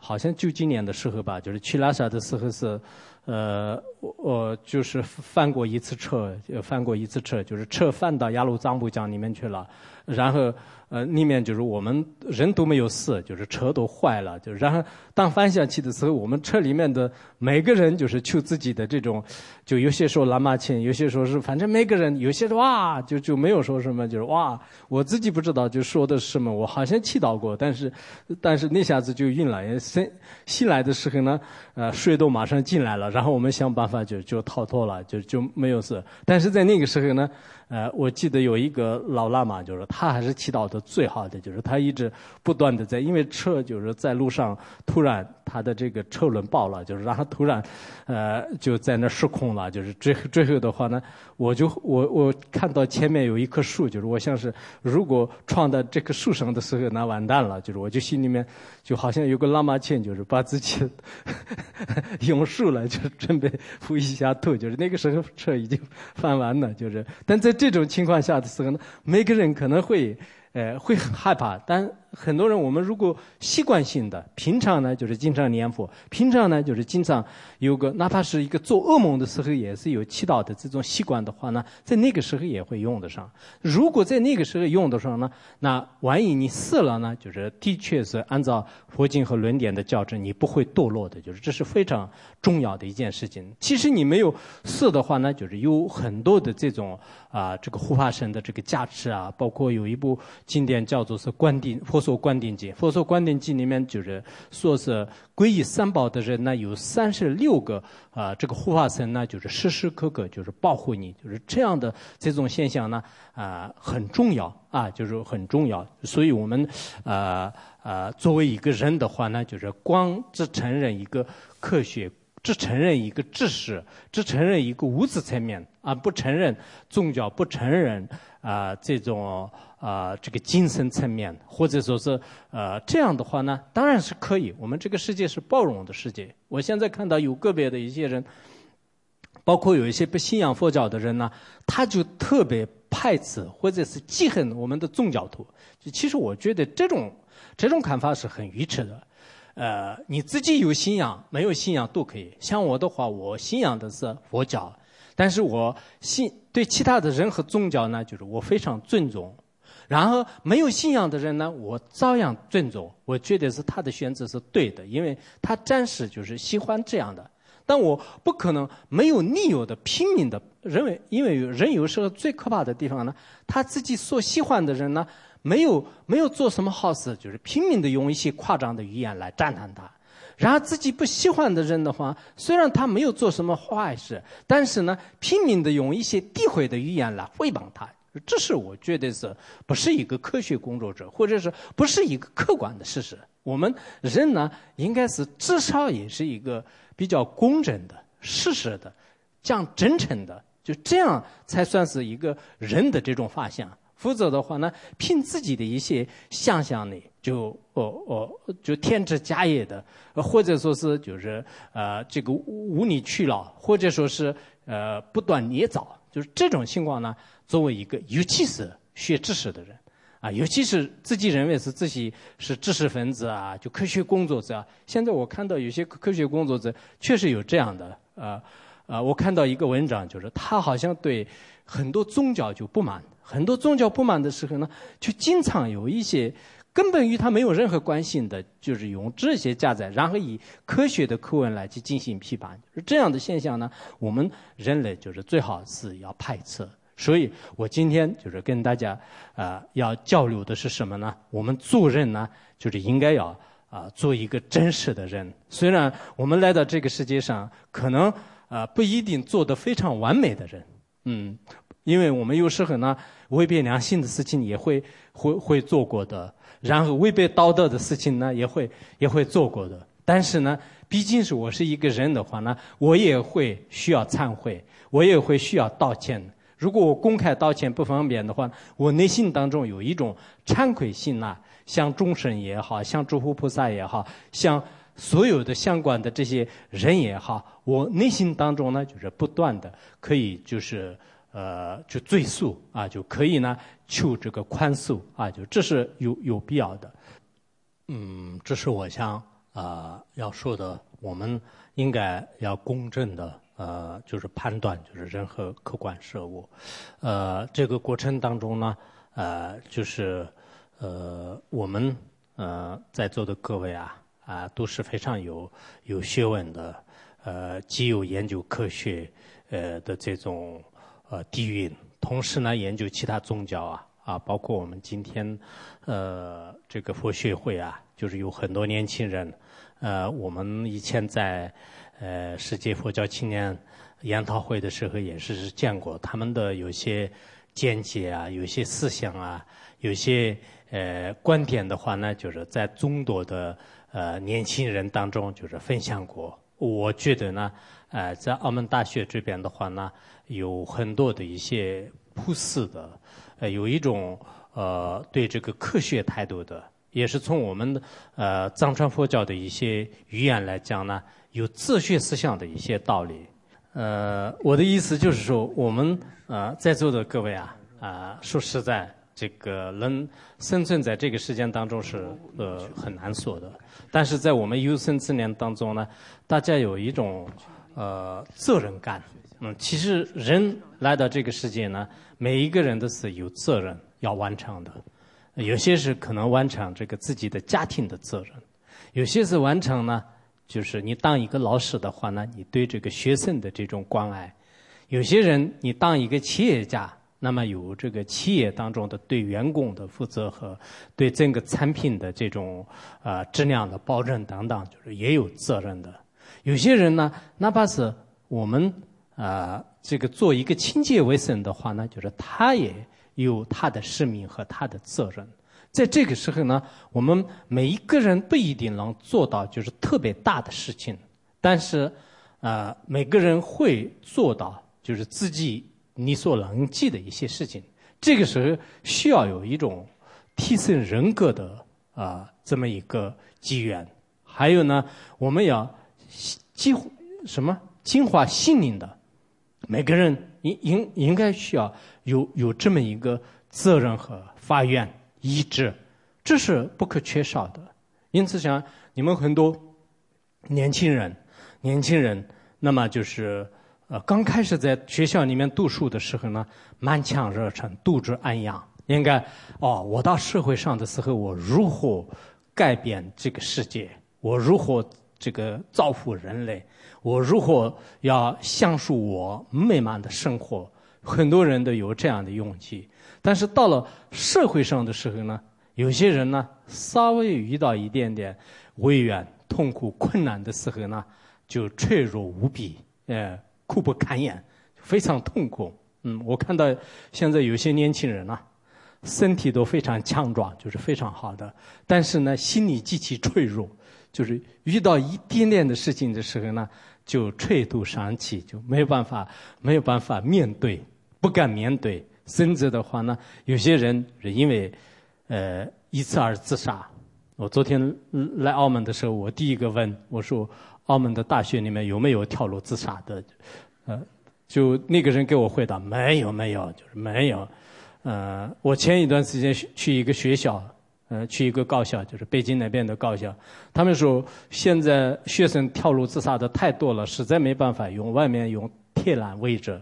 好像就今年的时候吧，就是去拉萨的时候是，呃，我就是翻过一次车，翻过一次车，就是车翻到雅鲁藏布江里面去了，然后。呃，里面就是我们人都没有事，就是车都坏了，就然后当翻下去的时候，我们车里面的每个人就是求自己的这种，就有些说拉马琴，有些说是反正每个人有些哇，就就没有说什么，就是哇，我自己不知道就说的什么，我好像祈祷过，但是但是那下子就晕了，醒醒来的时候呢，呃，水都马上进来了，然后我们想办法就就逃脱了，就就没有事，但是在那个时候呢。呃，我记得有一个老喇嘛，就是他还是祈祷的最好的，就是他一直不断的在，因为车就是在路上突然他的这个车轮爆了，就是然后突然，呃，就在那失控了，就是最最后的话呢，我就我我看到前面有一棵树，就是我像是如果撞到这棵树上的时候，那完蛋了，就是我就心里面就好像有个喇嘛签，就是把自己 用树了，就准备扶一下头，就是那个时候车已经翻完了，就是但在。这种情况下的时候呢，每个人可能会，呃，会很害怕，但。很多人，我们如果习惯性的，平常呢就是经常念佛，平常呢就是经常有个，哪怕是一个做噩梦的时候，也是有祈祷的这种习惯的话呢，在那个时候也会用得上。如果在那个时候用得上呢，那万一你死了呢，就是的确是按照佛经和论点的教证，你不会堕落的，就是这是非常重要的一件事情。其实你没有死的话呢，就是有很多的这种啊，这个护法神的这个加持啊，包括有一部经典叫做是观定佛。说观定经，佛说观定经里面就是说是皈依三宝的人呢，有三十六个啊，这个护法神呢，就是时时刻刻就是保护你，就是这样的这种现象呢啊很重要啊，就是很重要。所以我们啊啊作为一个人的话呢，就是光只承认一个科学，只承认一个知识，只承认一个物质层面啊，不承认宗教，不承认啊这种。啊，这个精神层面，或者说是呃这样的话呢，当然是可以。我们这个世界是包容的世界。我现在看到有个别的一些人，包括有一些不信仰佛教的人呢，他就特别排斥或者是记恨我们的宗教徒。其实我觉得这种这种看法是很愚痴的。呃，你自己有信仰没有信仰都可以。像我的话，我信仰的是佛教，但是我信对其他的任何宗教呢，就是我非常尊重。然后没有信仰的人呢，我照样尊重，我觉得是他的选择是对的，因为他暂时就是喜欢这样的。但我不可能没有理由的拼命的认为，因为人有时候最可怕的地方呢，他自己所喜欢的人呢，没有没有做什么好事，就是拼命的用一些夸张的语言来赞叹他。然后自己不喜欢的人的话，虽然他没有做什么坏事，但是呢，拼命的用一些诋毁的语言来诽谤他，这是我觉得是不是一个科学工作者，或者是不是一个客观的事实？我们人呢，应该是至少也是一个比较公正的、事实的、讲真诚的，就这样才算是一个人的这种发现。否则的话呢，凭自己的一些想象力，就哦哦，就添枝加叶的，或者说是就是呃这个无理取闹，或者说是呃不断捏造，就是这种情况呢，作为一个尤其是学知识的人啊，尤其是自己认为是自己是知识分子啊，就科学工作者。现在我看到有些科学工作者确实有这样的呃呃，我看到一个文章，就是他好像对很多宗教就不满。很多宗教不满的时候呢，就经常有一些根本与他没有任何关系的，就是用这些加载，然后以科学的口吻来去进行批判。这样的现象呢，我们人类就是最好是要排斥。所以我今天就是跟大家啊要交流的是什么呢？我们做人呢，就是应该要啊做一个真实的人。虽然我们来到这个世界上，可能啊不一定做得非常完美的人，嗯。因为我们有时候呢，违背良心的事情也会会会做过的，然后违背道德的事情呢，也会也会做过的。但是呢，毕竟是我是一个人的话呢，我也会需要忏悔，我也会需要道歉。如果我公开道歉不方便的话，我内心当中有一种惭愧心呐，向众生也好像诸佛菩萨也好像所有的相关的这些人也好，我内心当中呢，就是不断的可以就是。呃，就追溯啊，就可以呢求这个宽恕啊，就这是有有必要的。嗯，这是我想啊要说的，我们应该要公正的呃，就是判断就是任何客观事物。呃，这个过程当中呢，呃，就是呃我们呃在座的各位啊啊都是非常有有学问的，呃，既有研究科学呃的这种。呃，底蕴，同时呢，研究其他宗教啊，啊，包括我们今天，呃，这个佛学会啊，就是有很多年轻人，呃，我们以前在呃世界佛教青年研讨会的时候也是见过他们的有些见解啊，有些思想啊，有些呃观点的话呢，就是在众多的呃年轻人当中就是分享过。我觉得呢，呃，在澳门大学这边的话呢。有很多的一些普世的，呃，有一种呃对这个科学态度的，也是从我们的呃藏传佛教的一些语言来讲呢，有哲学思想的一些道理。呃，我的意思就是说，我们呃在座的各位啊，啊，说实在，这个能生存在这个世间当中是呃很难说的，但是在我们有生之年当中呢，大家有一种呃责任感。嗯，其实人来到这个世界呢，每一个人都是有责任要完成的。有些是可能完成这个自己的家庭的责任，有些是完成呢，就是你当一个老师的话呢，你对这个学生的这种关爱；有些人你当一个企业家，那么有这个企业当中的对员工的负责和对整个产品的这种啊质量的保证等等，就是也有责任的。有些人呢，哪怕是我们。啊，这个做一个清洁卫生的话呢，就是他也有他的使命和他的责任。在这个时候呢，我们每一个人不一定能做到就是特别大的事情，但是啊，每个人会做到就是自己力所能及的一些事情。这个时候需要有一种提升人格的啊这么一个机缘。还有呢，我们要几乎什么净化心灵的。每个人应应应该需要有有这么一个责任和发愿意志，这是不可缺少的。因此，像你们很多年轻人，年轻人，那么就是呃刚开始在学校里面读书的时候呢，满腔热忱，度日安养，应该哦，我到社会上的时候，我如何改变这个世界？我如何这个造福人类？我如何要享受我美满的生活？很多人都有这样的勇气，但是到了社会上的时候呢，有些人呢，稍微遇到一点点危险、痛苦、困难的时候呢，就脆弱无比，呃，苦不堪言，非常痛苦。嗯，我看到现在有些年轻人呢，身体都非常强壮，就是非常好的，但是呢，心里极其脆弱，就是遇到一点点的事情的时候呢，就垂头丧气，就没有办法，没有办法面对。不敢面对，甚至的话呢，有些人是因为，呃，一次而自杀。我昨天来澳门的时候，我第一个问我说：“澳门的大学里面有没有跳楼自杀的？”呃，就那个人给我回答：“没有，没有，就是没有。”呃，我前一段时间去一个学校，呃，去一个高校，就是北京那边的高校，他们说现在学生跳楼自杀的太多了，实在没办法用外面用铁栏围着。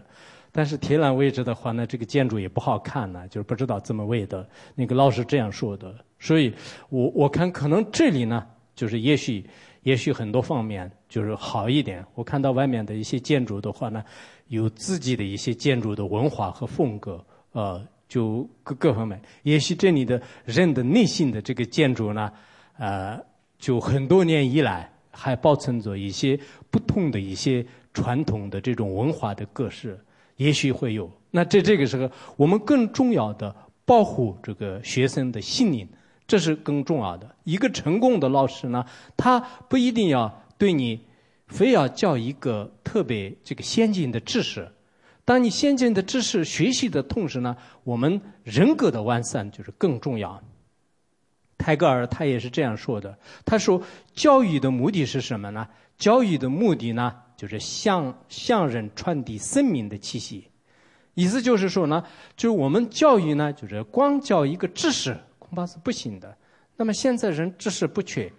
但是铁栏位置的话呢，这个建筑也不好看呢，就是不知道怎么围的。那个老师这样说的，所以我我看可能这里呢，就是也许也许很多方面就是好一点。我看到外面的一些建筑的话呢，有自己的一些建筑的文化和风格，呃，就各各方面。也许这里的人的内心的这个建筑呢，呃，就很多年以来还保存着一些不同的一些传统的这种文化的格式。也许会有。那在这个时候，我们更重要的保护这个学生的心灵，这是更重要的。一个成功的老师呢，他不一定要对你非要教一个特别这个先进的知识。当你先进的知识学习的同时呢，我们人格的完善就是更重要。泰戈尔他也是这样说的。他说：“教育的目的是什么呢？教育的目的呢？”就是向向人传递生命的气息，意思就是说呢，就是我们教育呢，就是光教一个知识恐怕是不行的。那么现在人知识不缺，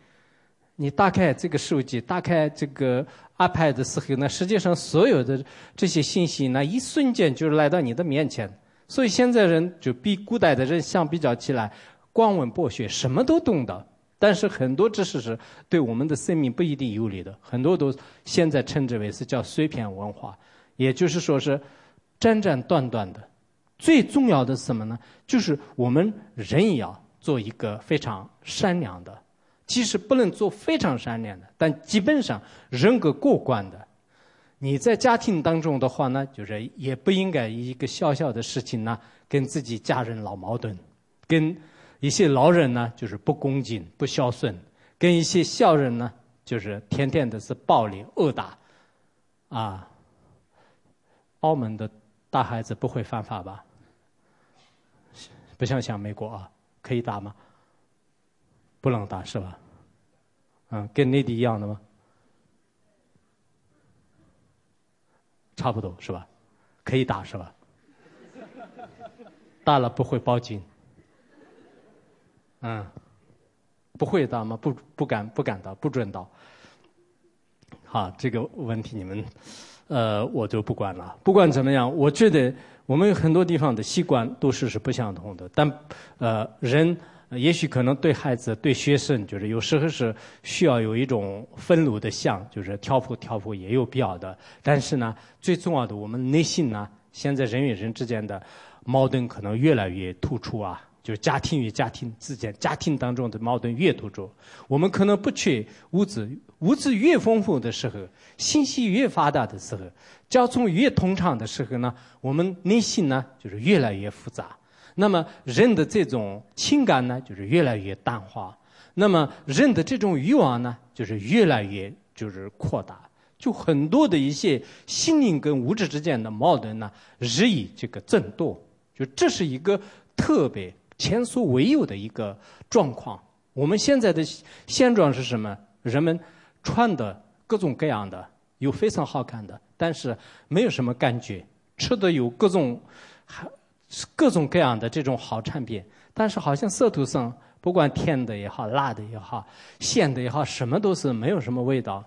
你打开这个手机，打开这个 iPad 的时候呢，实际上所有的这些信息呢，一瞬间就来到你的面前。所以现在人就比古代的人相比较起来，光文博学，什么都懂得。但是很多知识是对我们的生命不一定有利的，很多都现在称之为是叫碎片文化，也就是说是斩斩断断的。最重要的是什么呢？就是我们人也要做一个非常善良的，即使不能做非常善良的，但基本上人格过关的。你在家庭当中的话呢，就是也不应该一个小小的事情呢，跟自己家人闹矛盾，跟。一些老人呢，就是不恭敬、不孝顺；跟一些小人呢，就是天天的是暴力、殴打。啊，澳门的大孩子不会犯法吧？不像像美国啊，可以打吗？不能打是吧？嗯，跟内地一样的吗？差不多是吧？可以打是吧？大了不会报警。嗯，不会打吗？不，不敢，不敢打，不准打。好，这个问题你们，呃，我就不管了。不管怎么样，我觉得我们很多地方的习惯都是是不相同的。但，呃，人也许可能对孩子、对学生，就是有时候是需要有一种愤怒的像，就是挑拨挑拨也有必要的。但是呢，最重要的，我们内心呢，现在人与人之间的矛盾可能越来越突出啊。就是家庭与家庭之间，家庭当中的矛盾越突出，我们可能不缺物质，物质越丰富的时候，信息越发达的时候，交通越通畅的时候呢，我们内心呢就是越来越复杂。那么人的这种情感呢，就是越来越淡化。那么人的这种欲望呢，就是越来越就是扩大。就很多的一些心灵跟物质之间的矛盾呢，日益这个增多。就这是一个特别。前所未有的一个状况。我们现在的现状是什么？人们穿的各种各样的，有非常好看的，但是没有什么感觉。吃的有各种，还各种各样的这种好产品，但是好像舌头上不管甜的也好，辣的也好，咸的也好，什么都是没有什么味道。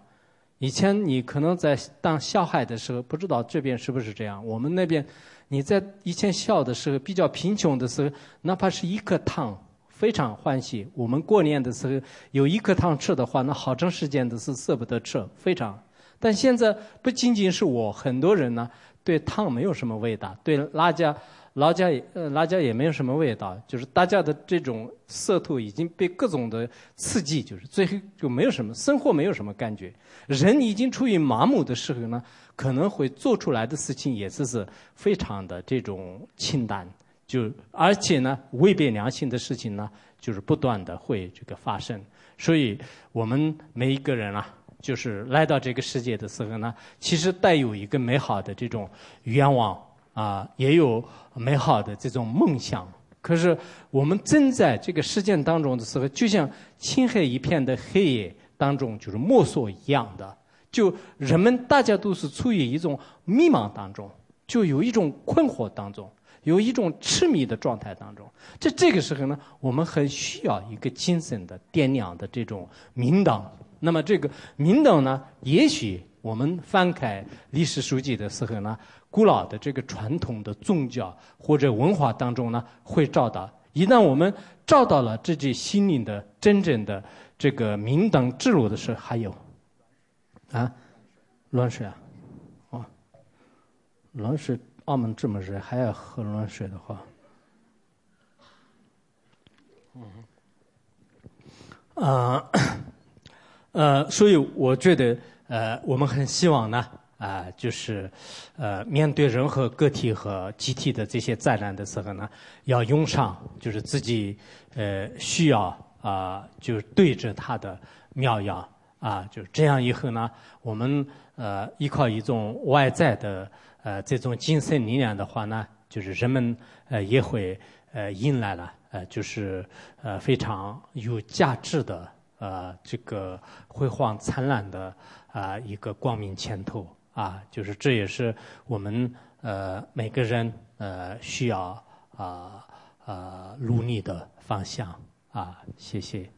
以前你可能在当小孩的时候，不知道这边是不是这样。我们那边，你在以前小的时候比较贫穷的时候，哪怕是一颗糖，非常欢喜。我们过年的时候有一颗糖吃的话，那好长时间都是舍不得吃，非常。但现在不仅仅是我，很多人呢对糖没有什么味道，对辣椒。辣椒也呃，辣椒也没有什么味道，就是大家的这种舌头已经被各种的刺激，就是最后就没有什么生活，没有什么感觉。人已经处于麻木的时候呢，可能会做出来的事情也是是非常的这种清淡，就而且呢，违背良心的事情呢，就是不断的会这个发生。所以我们每一个人啊，就是来到这个世界的时候呢，其实带有一个美好的这种愿望。啊，也有美好的这种梦想。可是我们正在这个实践当中的时候，就像漆黑一片的黑夜当中，就是摸索一样的。就人们大家都是处于一种迷茫当中，就有一种困惑当中，有一种痴迷的状态当中。在这个时候呢，我们很需要一个精神的点亮的这种明灯。那么这个明灯呢，也许我们翻开历史书籍的时候呢。古老的这个传统的宗教或者文化当中呢，会照到。一旦我们照到了自己心灵的真正的这个明灯之路的时候，还有啊，暖水啊，哦，暖水，澳门这么热，还要喝暖水的话，嗯，啊，呃，所以我觉得，呃，我们很希望呢。啊，就是，呃，面对任何个体和集体的这些灾难的时候呢，要用上就是自己呃需要啊，就是对着它的妙药啊，就这样以后呢，我们呃依靠一种外在的呃这种精神力量的话呢，就是人们呃也会呃迎来了呃就是呃非常有价值的呃这个辉煌灿烂的啊一个光明前途。啊，就是这也是我们呃每个人呃需要啊啊努力的方向啊，谢谢。